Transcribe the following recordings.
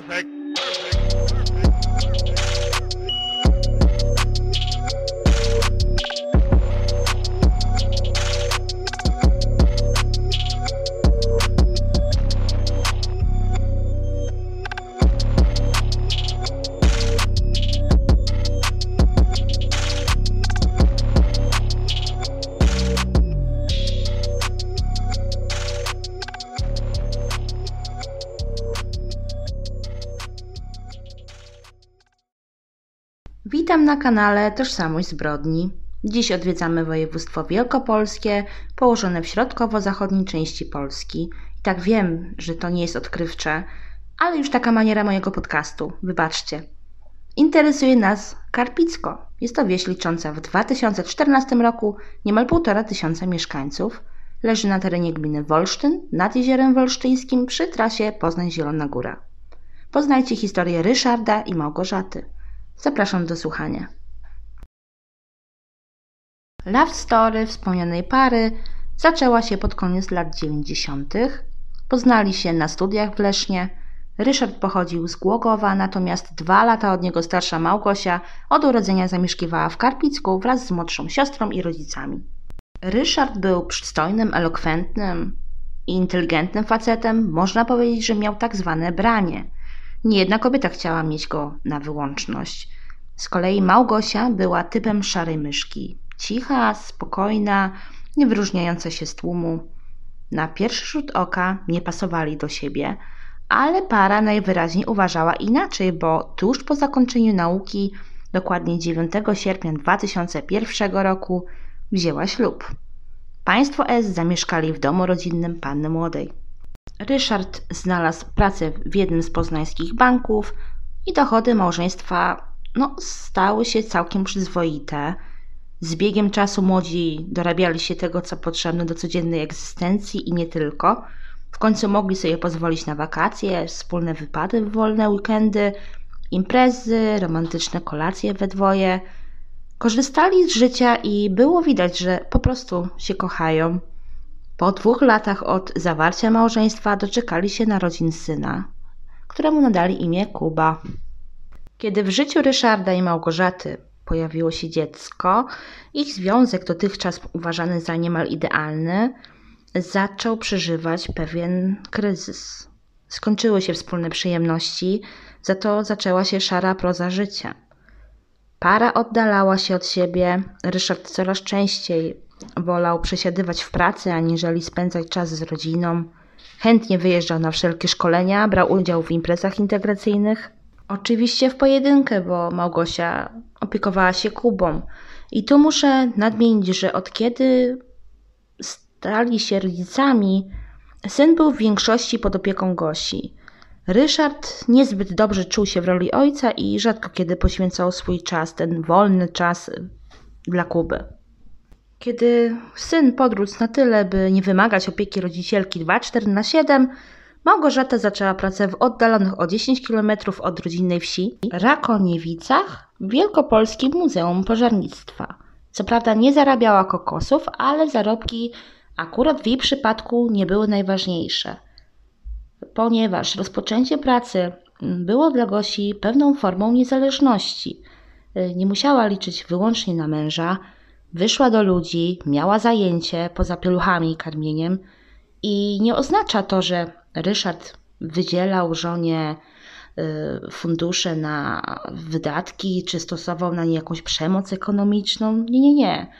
Perfect. Kanale Tożsamość Zbrodni. Dziś odwiedzamy województwo wielkopolskie, położone w środkowo-zachodniej części Polski. I tak wiem, że to nie jest odkrywcze, ale już taka maniera mojego podcastu, wybaczcie. Interesuje nas Karpicko. Jest to wieś licząca w 2014 roku niemal półtora tysiąca mieszkańców. Leży na terenie gminy Wolsztyn, nad Jeziorem Wolsztyńskim, przy trasie Poznań-Zielona Góra. Poznajcie historię Ryszarda i Małgorzaty. Zapraszam do słuchania. Love story wspomnianej pary zaczęła się pod koniec lat 90. Poznali się na studiach w Lesznie. Ryszard pochodził z Głogowa, natomiast dwa lata od niego starsza Małgosia od urodzenia zamieszkiwała w Karpicku wraz z młodszą siostrą i rodzicami. Ryszard był przystojnym, elokwentnym i inteligentnym facetem. Można powiedzieć, że miał tak zwane branie – nie jedna kobieta chciała mieć go na wyłączność. Z kolei Małgosia była typem szarej myszki. Cicha, spokojna, nie wyróżniająca się z tłumu. Na pierwszy rzut oka nie pasowali do siebie, ale para najwyraźniej uważała inaczej, bo tuż po zakończeniu nauki, dokładnie 9 sierpnia 2001 roku, wzięła ślub. Państwo S zamieszkali w domu rodzinnym panny młodej. Ryszard znalazł pracę w jednym z poznańskich banków i dochody małżeństwa no, stały się całkiem przyzwoite. Z biegiem czasu młodzi dorabiali się tego, co potrzebne do codziennej egzystencji i nie tylko. W końcu mogli sobie pozwolić na wakacje, wspólne wypady w wolne weekendy, imprezy, romantyczne kolacje we dwoje. Korzystali z życia i było widać, że po prostu się kochają. Po dwóch latach od zawarcia małżeństwa doczekali się narodzin syna, któremu nadali imię Kuba. Kiedy w życiu Ryszarda i Małgorzaty pojawiło się dziecko, ich związek, dotychczas uważany za niemal idealny, zaczął przeżywać pewien kryzys. Skończyły się wspólne przyjemności, za to zaczęła się szara proza życia. Para oddalała się od siebie, Ryszard coraz częściej Wolał przesiadywać w pracy, aniżeli spędzać czas z rodziną. Chętnie wyjeżdżał na wszelkie szkolenia, brał udział w imprezach integracyjnych. Oczywiście w pojedynkę, bo Małgosia opiekowała się Kubą. I tu muszę nadmienić, że od kiedy stali się rodzicami, syn był w większości pod opieką Gosi. Ryszard niezbyt dobrze czuł się w roli ojca i rzadko kiedy poświęcał swój czas, ten wolny czas dla Kuby. Kiedy syn podrósł na tyle, by nie wymagać opieki rodzicielki 2-4 na 7, Małgorzata zaczęła pracę w oddalonych o 10 km od rodzinnej wsi Rakoniewicach Wielkopolskim Muzeum Pożarnictwa. Co prawda nie zarabiała kokosów, ale zarobki akurat w jej przypadku nie były najważniejsze, ponieważ rozpoczęcie pracy było dla Gosi pewną formą niezależności. Nie musiała liczyć wyłącznie na męża, Wyszła do ludzi, miała zajęcie poza pieluchami i karmieniem i nie oznacza to, że Ryszard wydzielał żonie y, fundusze na wydatki, czy stosował na nie jakąś przemoc ekonomiczną. Nie, nie, nie.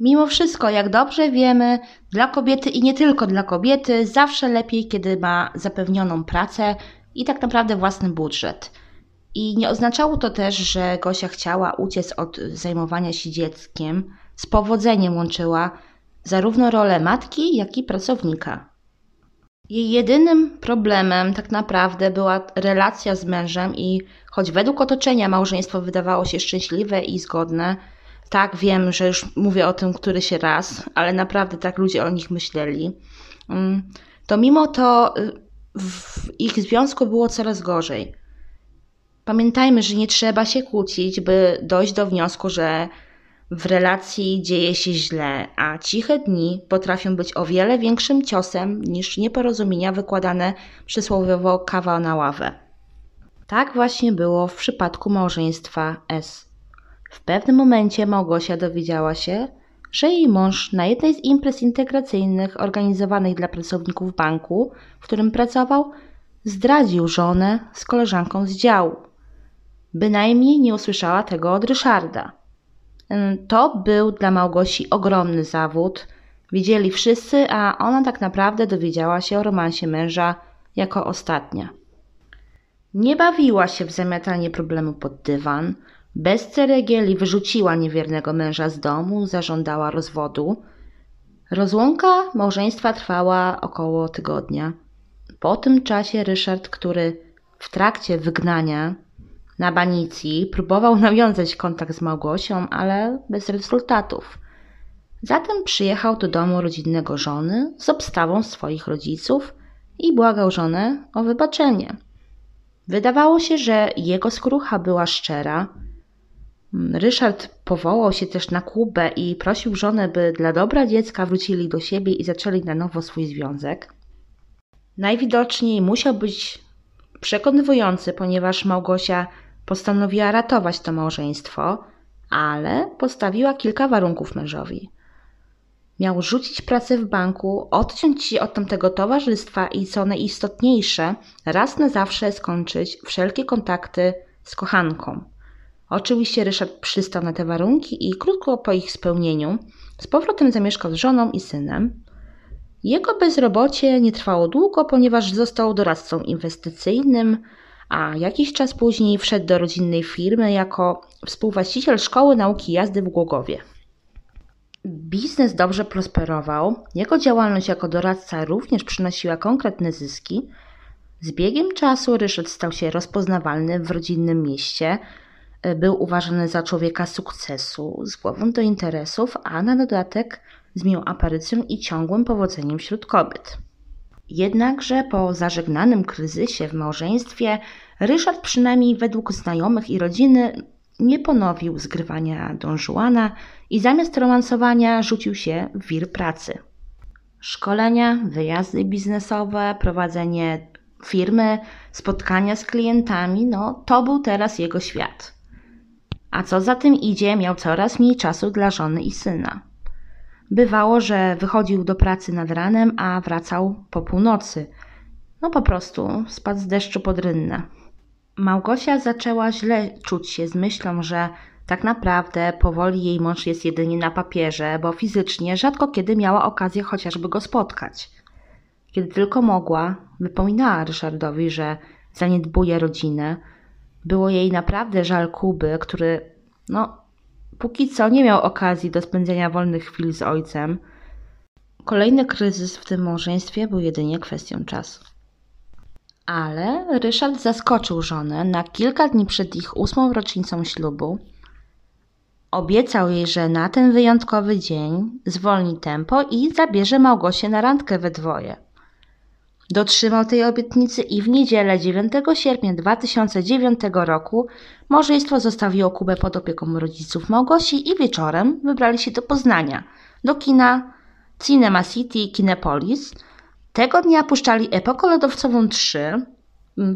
Mimo wszystko, jak dobrze wiemy, dla kobiety i nie tylko dla kobiety, zawsze lepiej, kiedy ma zapewnioną pracę i tak naprawdę własny budżet. I nie oznaczało to też, że Gosia chciała uciec od zajmowania się dzieckiem. Z powodzeniem łączyła zarówno rolę matki, jak i pracownika. Jej jedynym problemem tak naprawdę była relacja z mężem i choć według otoczenia małżeństwo wydawało się szczęśliwe i zgodne, tak wiem, że już mówię o tym któryś raz, ale naprawdę tak ludzie o nich myśleli, mm, to mimo to y, w ich związku było coraz gorzej. Pamiętajmy, że nie trzeba się kłócić, by dojść do wniosku, że w relacji dzieje się źle, a ciche dni potrafią być o wiele większym ciosem niż nieporozumienia wykładane przysłowiowo kawa na ławę. Tak właśnie było w przypadku małżeństwa S. W pewnym momencie Małgosia dowiedziała się, że jej mąż na jednej z imprez integracyjnych organizowanych dla pracowników banku, w którym pracował, zdradził żonę z koleżanką z działu. Bynajmniej nie usłyszała tego od Ryszarda. To był dla Małgosi ogromny zawód. Widzieli wszyscy, a ona tak naprawdę dowiedziała się o romansie męża jako ostatnia. Nie bawiła się w zamiatanie problemu pod dywan. Bez ceregieli wyrzuciła niewiernego męża z domu, zażądała rozwodu. Rozłąka małżeństwa trwała około tygodnia. Po tym czasie Ryszard, który w trakcie wygnania na Banicji próbował nawiązać kontakt z Małgosią, ale bez rezultatów. Zatem przyjechał do domu rodzinnego żony z obstawą swoich rodziców i błagał żonę o wybaczenie. Wydawało się, że jego skrucha była szczera. Ryszard powołał się też na Kubę i prosił żonę, by dla dobra dziecka wrócili do siebie i zaczęli na nowo swój związek. Najwidoczniej musiał być przekonywujący, ponieważ Małgosia postanowiła ratować to małżeństwo, ale postawiła kilka warunków mężowi. Miał rzucić pracę w banku, odciąć się od tamtego towarzystwa i co najistotniejsze, raz na zawsze skończyć wszelkie kontakty z kochanką. Oczywiście Ryszard przystał na te warunki i krótko po ich spełnieniu z powrotem zamieszkał z żoną i synem. Jego bezrobocie nie trwało długo, ponieważ został doradcą inwestycyjnym, a jakiś czas później wszedł do rodzinnej firmy jako współwłaściciel szkoły nauki jazdy w Głogowie. Biznes dobrze prosperował, jego działalność jako doradca również przynosiła konkretne zyski. Z biegiem czasu Ryszard stał się rozpoznawalny w rodzinnym mieście, był uważany za człowieka sukcesu, z głową do interesów, a na dodatek z miłą aparycją i ciągłym powodzeniem wśród kobiet. Jednakże po zażegnanym kryzysie w małżeństwie Ryszard przynajmniej według znajomych i rodziny nie ponowił zgrywania Don Juana i zamiast romansowania rzucił się w wir pracy. Szkolenia, wyjazdy biznesowe, prowadzenie firmy, spotkania z klientami, no to był teraz jego świat. A co za tym idzie, miał coraz mniej czasu dla żony i syna. Bywało, że wychodził do pracy nad ranem, a wracał po północy. No po prostu spadł z deszczu pod rynnę. Małgosia zaczęła źle czuć się z myślą, że tak naprawdę powoli jej mąż jest jedynie na papierze, bo fizycznie rzadko kiedy miała okazję chociażby go spotkać. Kiedy tylko mogła, wypominała Ryszardowi, że zaniedbuje rodzinę. Było jej naprawdę żal Kuby, który, no, póki co nie miał okazji do spędzenia wolnych chwil z ojcem. Kolejny kryzys w tym małżeństwie był jedynie kwestią czasu. Ale Ryszard zaskoczył żonę na kilka dni przed ich ósmą rocznicą ślubu. Obiecał jej, że na ten wyjątkowy dzień zwolni tempo i zabierze Małgosię na randkę we dwoje. Dotrzymał tej obietnicy i w niedzielę 9 sierpnia 2009 roku małżeństwo zostawiło Kubę pod opieką rodziców Małgosi i wieczorem wybrali się do Poznania, do kina Cinema City Kinepolis. Tego dnia puszczali epokę lodowcową 3.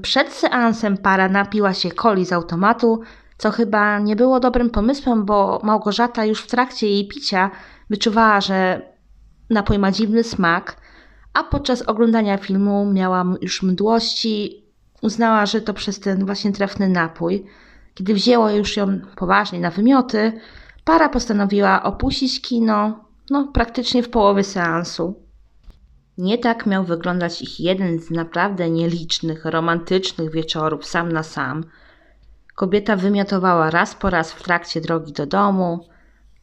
Przed seansem para napiła się coli z automatu, co chyba nie było dobrym pomysłem, bo Małgorzata już w trakcie jej picia wyczuwała, że napój ma dziwny smak – a podczas oglądania filmu miała już mdłości. Uznała, że to przez ten właśnie trefny napój. Kiedy wzięło już ją poważnie na wymioty, para postanowiła opuścić kino, no praktycznie w połowie seansu. Nie tak miał wyglądać ich jeden z naprawdę nielicznych, romantycznych wieczorów sam na sam. Kobieta wymiotowała raz po raz w trakcie drogi do domu,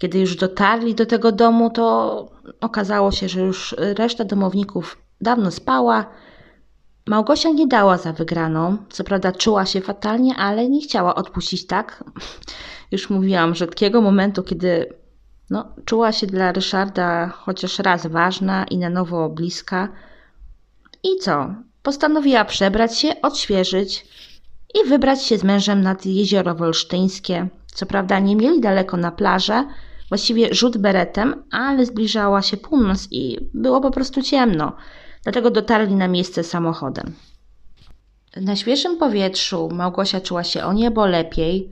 kiedy już dotarli do tego domu, to okazało się, że już reszta domowników dawno spała. Małgosia nie dała za wygraną. Co prawda czuła się fatalnie, ale nie chciała odpuścić tak. Już mówiłam, rzadkiego momentu, kiedy no, czuła się dla Ryszarda chociaż raz ważna i na nowo bliska. I co? Postanowiła przebrać się, odświeżyć i wybrać się z mężem nad jezioro wolsztyńskie. Co prawda nie mieli daleko na plażę, właściwie rzut beretem, ale zbliżała się północ i było po prostu ciemno. Dlatego dotarli na miejsce samochodem. Na świeżym powietrzu Małgosia czuła się o niebo lepiej.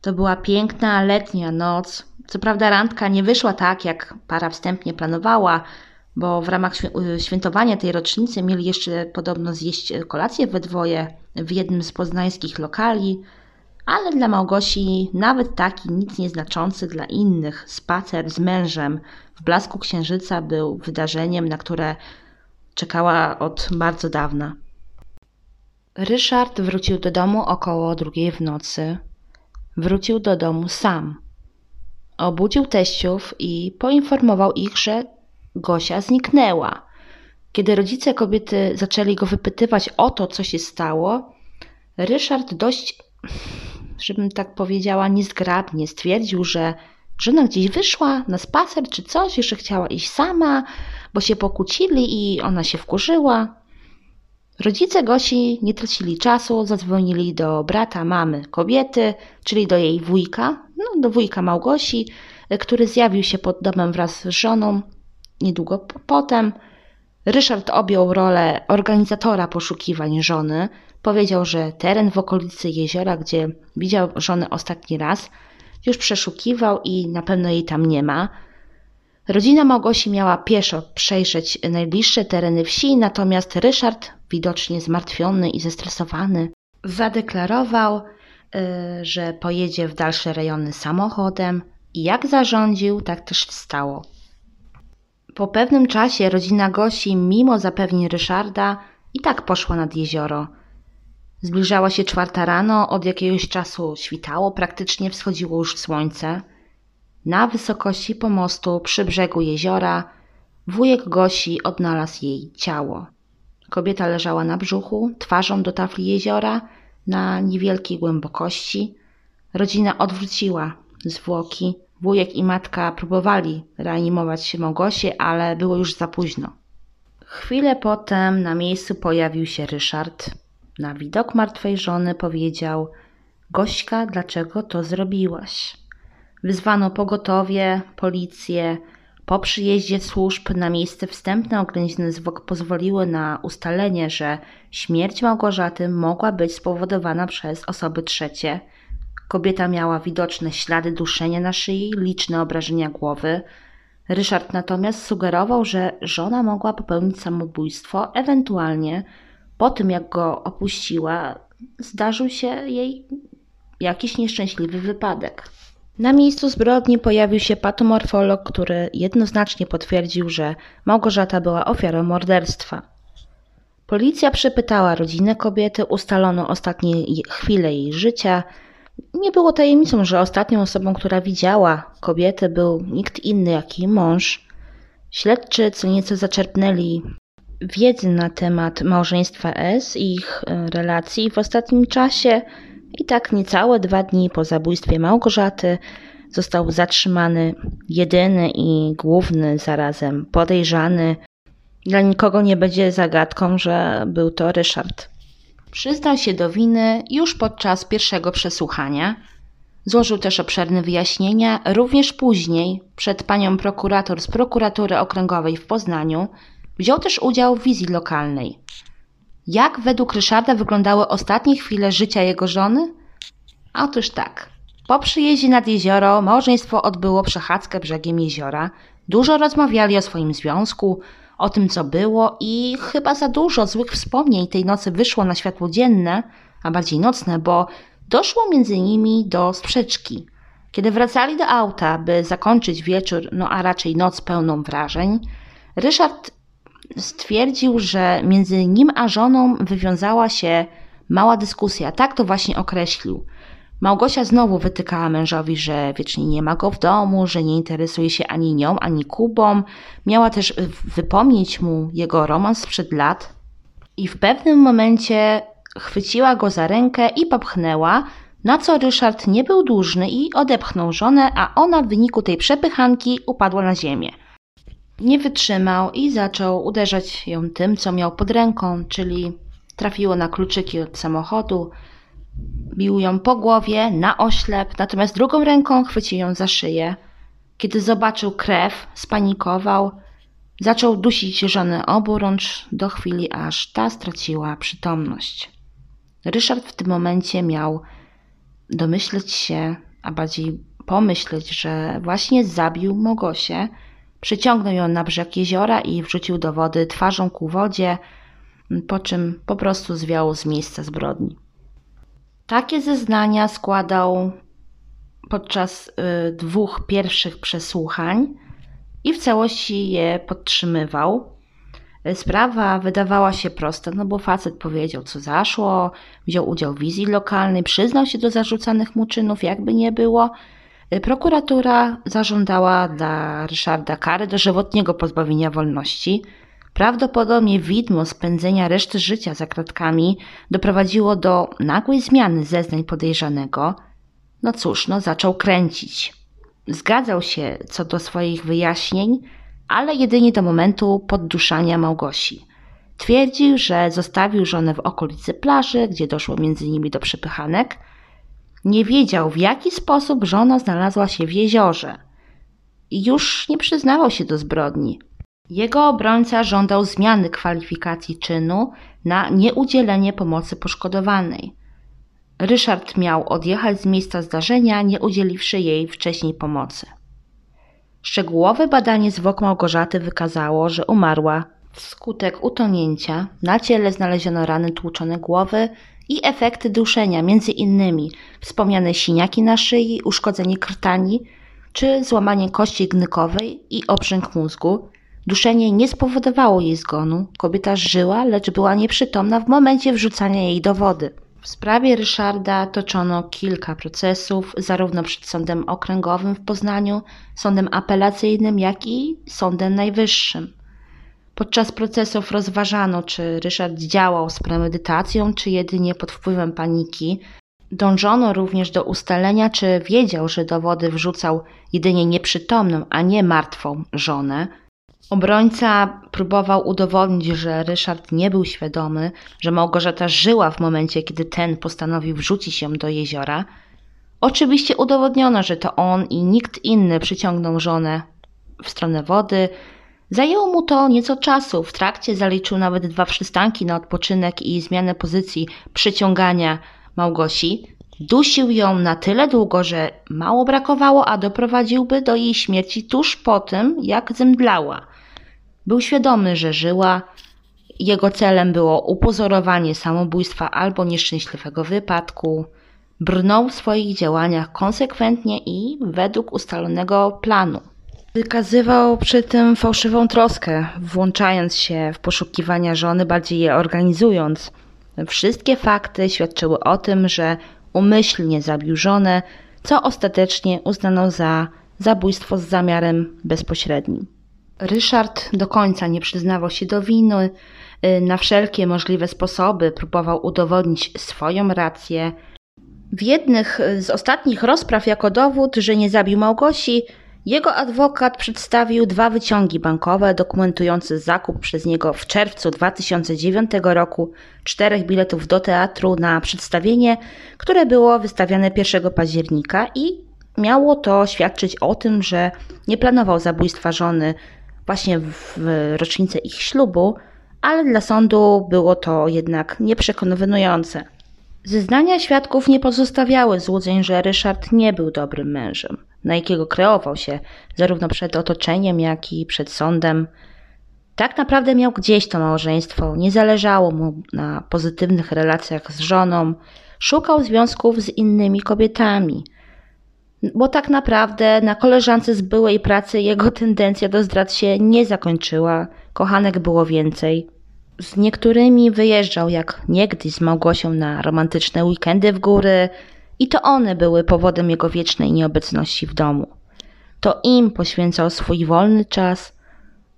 To była piękna letnia noc. Co prawda randka nie wyszła tak, jak para wstępnie planowała, bo w ramach świętowania tej rocznicy mieli jeszcze podobno zjeść kolację we dwoje w jednym z poznańskich lokali, ale dla Małgosi nawet taki nic nieznaczący dla innych spacer z mężem w blasku księżyca był wydarzeniem, na które czekała od bardzo dawna. Ryszard wrócił do domu około drugiej w nocy. Wrócił do domu sam. Obudził teściów i poinformował ich, że Gosia zniknęła. Kiedy rodzice kobiety zaczęli go wypytywać o to, co się stało, Ryszard dość, żebym tak powiedziała, niezgrabnie stwierdził, że żona gdzieś wyszła na spacer czy coś, jeszcze chciała iść sama, bo się pokłócili i ona się wkurzyła. Rodzice Gosi nie tracili czasu, zadzwonili do brata mamy kobiety, czyli do jej wujka, no, do wujka Małgosi, który zjawił się pod domem wraz z żoną. Niedługo potem Ryszard objął rolę organizatora poszukiwań żony. Powiedział, że teren w okolicy jeziora, gdzie widział żonę ostatni raz, już przeszukiwał i na pewno jej tam nie ma. Rodzina Małgosi miała pieszo przejrzeć najbliższe tereny wsi, natomiast Ryszard, widocznie zmartwiony i zestresowany, zadeklarował, y, że pojedzie w dalsze rejony samochodem i jak zarządził, tak też stało. Po pewnym czasie rodzina Gosi, mimo zapewnień Ryszarda, i tak poszła nad jezioro. Zbliżała się czwarta rano, od jakiegoś czasu świtało, praktycznie wschodziło już słońce. Na wysokości pomostu przy brzegu jeziora wujek Gosi odnalazł jej ciało. Kobieta leżała na brzuchu, twarzą do tafli jeziora, na niewielkiej głębokości. Rodzina odwróciła zwłoki. Wujek i matka próbowali reanimować Małgosię, ale było już za późno. Chwilę potem na miejscu pojawił się Ryszard. Na widok martwej żony powiedział: Gośka, dlaczego to zrobiłaś? Wyzwano pogotowie, policję. Po przyjeździe służb na miejsce wstępne oględziny zwłok pozwoliły na ustalenie, że śmierć Małgorzaty mogła być spowodowana przez osoby trzecie. Kobieta miała widoczne ślady duszenia na szyi, liczne obrażenia głowy. Ryszard natomiast sugerował, że żona mogła popełnić samobójstwo, ewentualnie po tym jak go opuściła, zdarzył się jej jakiś nieszczęśliwy wypadek. Na miejscu zbrodni pojawił się patomorfolog, który jednoznacznie potwierdził, że Małgorzata była ofiarą morderstwa. Policja przepytała rodzinę kobiety, ustalono ostatnie chwile jej życia. Nie było tajemnicą, że ostatnią osobą, która widziała kobietę, był nikt inny jak jej mąż. Śledczy co nieco zaczerpnęli wiedzy na temat małżeństwa S i ich e, relacji w ostatnim czasie. I tak niecałe dwa dni po zabójstwie Małgorzaty został zatrzymany jedyny i główny zarazem podejrzany. Dla nikogo nie będzie zagadką, że był to Ryszard. Przyznał się do winy już podczas pierwszego przesłuchania. Złożył też obszerne wyjaśnienia, również później przed panią prokurator z prokuratury okręgowej w Poznaniu. Wziął też udział w wizji lokalnej. Jak według Ryszarda wyglądały ostatnie chwile życia jego żony? Otóż tak. Po przyjeździe nad jezioro małżeństwo odbyło przechadzkę brzegiem jeziora. Dużo rozmawiali o swoim związku, o tym co było i chyba za dużo złych wspomnień tej nocy wyszło na światło dzienne, a bardziej nocne, bo doszło między nimi do sprzeczki. Kiedy wracali do auta, by zakończyć wieczór, no a raczej noc pełną wrażeń, Ryszard stwierdził, że między nim a żoną wywiązała się mała dyskusja. Tak to właśnie określił. Małgosia znowu wytykała mężowi, że wiecznie nie ma go w domu, że nie interesuje się ani nią, ani Kubą. Miała też wypomnieć mu jego romans sprzed lat. I w pewnym momencie chwyciła go za rękę i popchnęła, na co Ryszard nie był dłużny i odepchnął żonę, a ona w wyniku tej przepychanki upadła na ziemię. Nie wytrzymał i zaczął uderzać ją tym, co miał pod ręką, czyli trafiło na kluczyki od samochodu, bił ją po głowie, na oślep, natomiast drugą ręką chwycił ją za szyję. Kiedy zobaczył krew, spanikował, zaczął dusić żonę oburącz do chwili, aż ta straciła przytomność. Ryszard w tym momencie miał domyśleć się, a bardziej pomyśleć, że właśnie zabił Mogosię, przyciągnął ją na brzeg jeziora i wrzucił do wody twarzą ku wodzie, po czym po prostu zwiał z miejsca zbrodni. Takie zeznania składał podczas y, dwóch pierwszych przesłuchań i w całości je podtrzymywał. Sprawa wydawała się prosta, no bo facet powiedział, co zaszło, wziął udział w wizji lokalnej, przyznał się do zarzucanych mu czynów, jakby nie było. Prokuratura zażądała dla Ryszarda kary dożywotniego pozbawienia wolności. Prawdopodobnie widmo spędzenia reszty życia za kratkami doprowadziło do nagłej zmiany zeznań podejrzanego. No cóż, no zaczął kręcić. Zgadzał się co do swoich wyjaśnień, ale jedynie do momentu podduszania Małgosi. Twierdził, że zostawił żonę w okolicy plaży, gdzie doszło między nimi do przepychanek. Nie wiedział, w jaki sposób żona znalazła się w jeziorze. I już nie przyznawał się do zbrodni. Jego obrońca żądał zmiany kwalifikacji czynu na nieudzielenie pomocy poszkodowanej. Ryszard miał odjechać z miejsca zdarzenia, nie udzieliwszy jej wcześniej pomocy. Szczegółowe badanie zwłok Małgorzaty wykazało, że umarła wskutek utonięcia. Na ciele znaleziono rany tłuczone głowy i efekty duszenia, między innymi wspomniane siniaki na szyi, uszkodzenie krtani czy złamanie kości gnykowej i obrzęk mózgu. Duszenie nie spowodowało jej zgonu. Kobieta żyła, lecz była nieprzytomna w momencie wrzucania jej do wody. W sprawie Ryszarda toczono kilka procesów, zarówno przed Sądem Okręgowym w Poznaniu, Sądem Apelacyjnym, jak i Sądem Najwyższym. Podczas procesów rozważano, czy Ryszard działał z premedytacją, czy jedynie pod wpływem paniki. Dążono również do ustalenia, czy wiedział, że do wody wrzucał jedynie nieprzytomną, a nie martwą żonę. Obrońca próbował udowodnić, że Ryszard nie był świadomy, że Małgorzata żyła w momencie, kiedy ten postanowił wrzucić ją do jeziora. Oczywiście udowodniono, że to on i nikt inny przyciągnął żonę w stronę wody. Zajęło mu to nieco czasu. W trakcie zaliczył nawet dwa przystanki na odpoczynek i zmianę pozycji przyciągania Małgosi. Dusił ją na tyle długo, że mało brakowało, a doprowadziłby do jej śmierci tuż po tym, jak zemdlała. Był świadomy, że żyła. Jego celem było upozorowanie samobójstwa albo nieszczęśliwego wypadku. Brnął w swoich działaniach konsekwentnie i według ustalonego planu. Wykazywał przy tym fałszywą troskę, włączając się w poszukiwania żony, bardziej je organizując. Wszystkie fakty świadczyły o tym, że umyślnie zabił żonę, co ostatecznie uznano za zabójstwo z zamiarem bezpośrednim. Ryszard do końca nie przyznawał się do winy, na wszelkie możliwe sposoby próbował udowodnić swoją rację. W jednych z ostatnich rozpraw jako dowód, że nie zabił Małgosi, jego adwokat przedstawił dwa wyciągi bankowe dokumentujące zakup przez niego w czerwcu 2009 roku czterech biletów do teatru na przedstawienie, które było wystawiane 1 października i miało to świadczyć o tym, że nie planował zabójstwa żony właśnie w rocznicę ich ślubu, ale dla sądu było to jednak nieprzekonujące. Zeznania świadków nie pozostawiały złudzeń, że Ryszard nie był dobrym mężem, na jakiego kreował się zarówno przed otoczeniem, jak i przed sądem. Tak naprawdę miał gdzieś to małżeństwo, nie zależało mu na pozytywnych relacjach z żoną, szukał związków z innymi kobietami – bo tak naprawdę na koleżance z byłej pracy jego tendencja do zdrad się nie zakończyła. Kochanek było więcej. Z niektórymi wyjeżdżał jak niegdyś z Małgosią na romantyczne weekendy w góry i to one były powodem jego wiecznej nieobecności w domu. To im poświęcał swój wolny czas,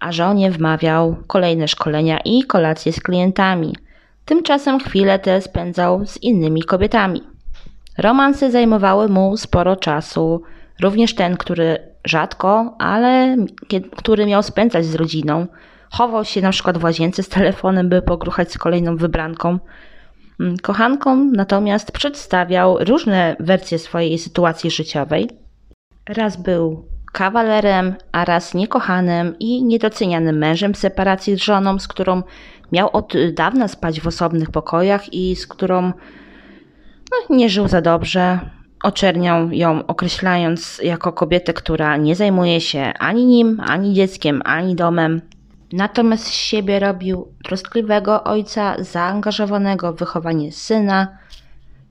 a żonie wmawiał kolejne szkolenia i kolacje z klientami. Tymczasem chwilę te spędzał z innymi kobietami. Romanse zajmowały mu sporo czasu, również ten, który rzadko, ale który miał spędzać z rodziną. Chował się na przykład w łazience z telefonem, by pogruchać z kolejną wybranką. Mm, kochankom natomiast przedstawiał różne wersje swojej sytuacji życiowej. Raz był kawalerem, a raz niekochanym i niedocenianym mężem w separacji z żoną, z którą miał od dawna spać w osobnych pokojach i z którą no, nie żył za dobrze. Oczerniał ją, określając jako kobietę, która nie zajmuje się ani nim, ani dzieckiem, ani domem. Natomiast z siebie robił troskliwego ojca, zaangażowanego w wychowanie syna.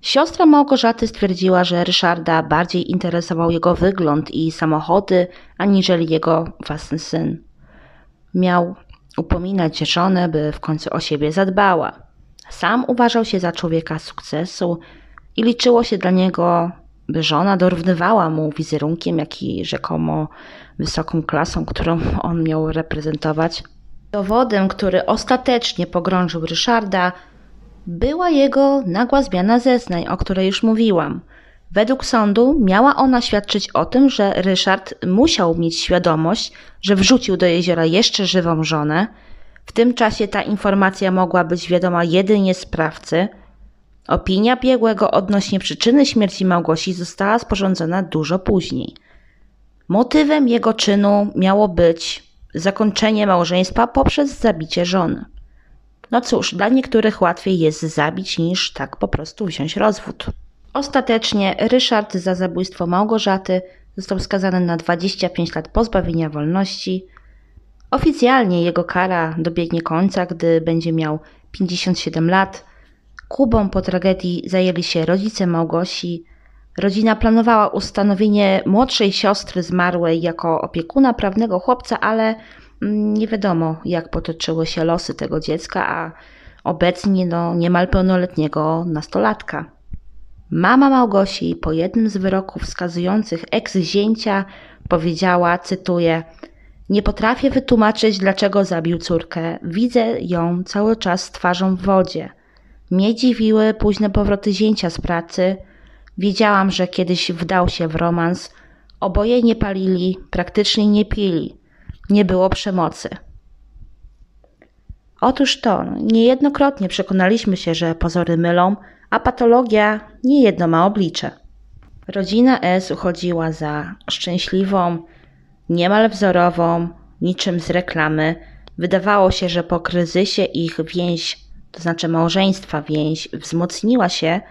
Siostra Małgorzaty stwierdziła, że Ryszarda bardziej interesował jego wygląd i samochody, aniżeli jego własny syn. Miał upominać żonę, by w końcu o siebie zadbała. Sam uważał się za człowieka sukcesu i liczyło się dla niego, by żona dorównywała mu wizerunkiem, jak i rzekomo wysoką klasą, którą on miał reprezentować. Dowodem, który ostatecznie pogrążył Ryszarda, była jego nagła zmiana zeznań, o której już mówiłam. Według sądu miała ona świadczyć o tym, że Ryszard musiał mieć świadomość, że wrzucił do jeziora jeszcze żywą żonę. W tym czasie ta informacja mogła być wiadoma jedynie sprawcy. Opinia biegłego odnośnie przyczyny śmierci Małgosi została sporządzona dużo później. Motywem jego czynu miało być zakończenie małżeństwa poprzez zabicie żony. No cóż, dla niektórych łatwiej jest zabić niż tak po prostu wziąć rozwód. Ostatecznie Ryszard za zabójstwo Małgorzaty został skazany na 25 lat pozbawienia wolności. Oficjalnie jego kara dobiegnie końca, gdy będzie miał 57 lat. Kubą po tragedii zajęli się rodzice Małgosi. Rodzina planowała ustanowienie młodszej siostry zmarłej jako opiekuna prawnego chłopca, ale mm, nie wiadomo, jak potoczyły się losy tego dziecka, a obecnie no, niemal pełnoletniego nastolatka. Mama Małgosi po jednym z wyroków skazujących ex-zięcia powiedziała, cytuję, nie potrafię wytłumaczyć, dlaczego zabił córkę. Widzę ją cały czas z twarzą w wodzie. Mnie dziwiły późne powroty zięcia z pracy. Wiedziałam, że kiedyś wdał się w romans. Oboje nie palili, praktycznie nie pili. Nie było przemocy. Otóż to, niejednokrotnie przekonaliśmy się, że pozory mylą, a patologia niejedno ma oblicze. Rodzina S uchodziła za szczęśliwą, niemal wzorową, niczym z reklamy. Wydawało się, że po kryzysie ich więź, to znaczy małżeństwa więź, wzmocniła się.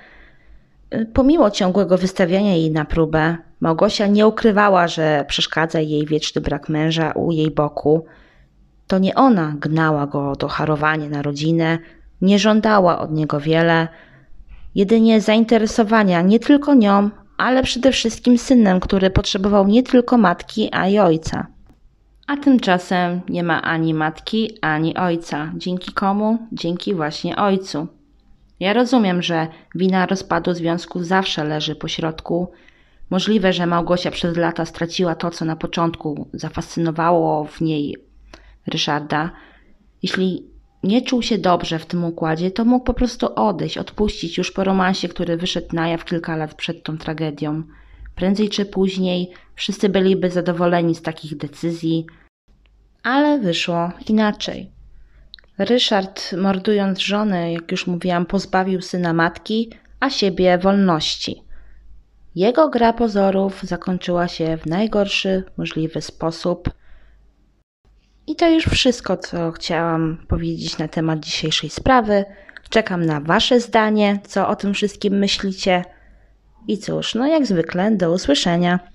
Pomimo ciągłego wystawiania jej na próbę, Małgosia nie ukrywała, że przeszkadza jej wieczny brak męża u jej boku. To nie ona gnała go do harowania na rodzinę, nie żądała od niego wiele, jedynie zainteresowania nie tylko nią, ale przede wszystkim synem, który potrzebował nie tylko matki, a i ojca. A tymczasem nie ma ani matki, ani ojca. Dzięki komu? Dzięki właśnie ojcu. Ja rozumiem, że wina rozpadu związku zawsze leży po środku. Możliwe, że Małgosia przez lata straciła to, co na początku zafascynowało w niej Ryszarda. Jeśli nie czuł się dobrze w tym układzie, to mógł po prostu odejść, odpuścić już po romansie, który wyszedł na jaw kilka lat przed tą tragedią. Prędzej czy później wszyscy byliby zadowoleni z takich decyzji, ale wyszło inaczej. Ryszard, mordując żonę, jak już mówiłam, pozbawił syna matki, a siebie wolności. Jego gra pozorów zakończyła się w najgorszy możliwy sposób. I to już wszystko, co chciałam powiedzieć na temat dzisiejszej sprawy. Czekam na Wasze zdanie, co o tym wszystkim myślicie. I cóż, no jak zwykle, do usłyszenia.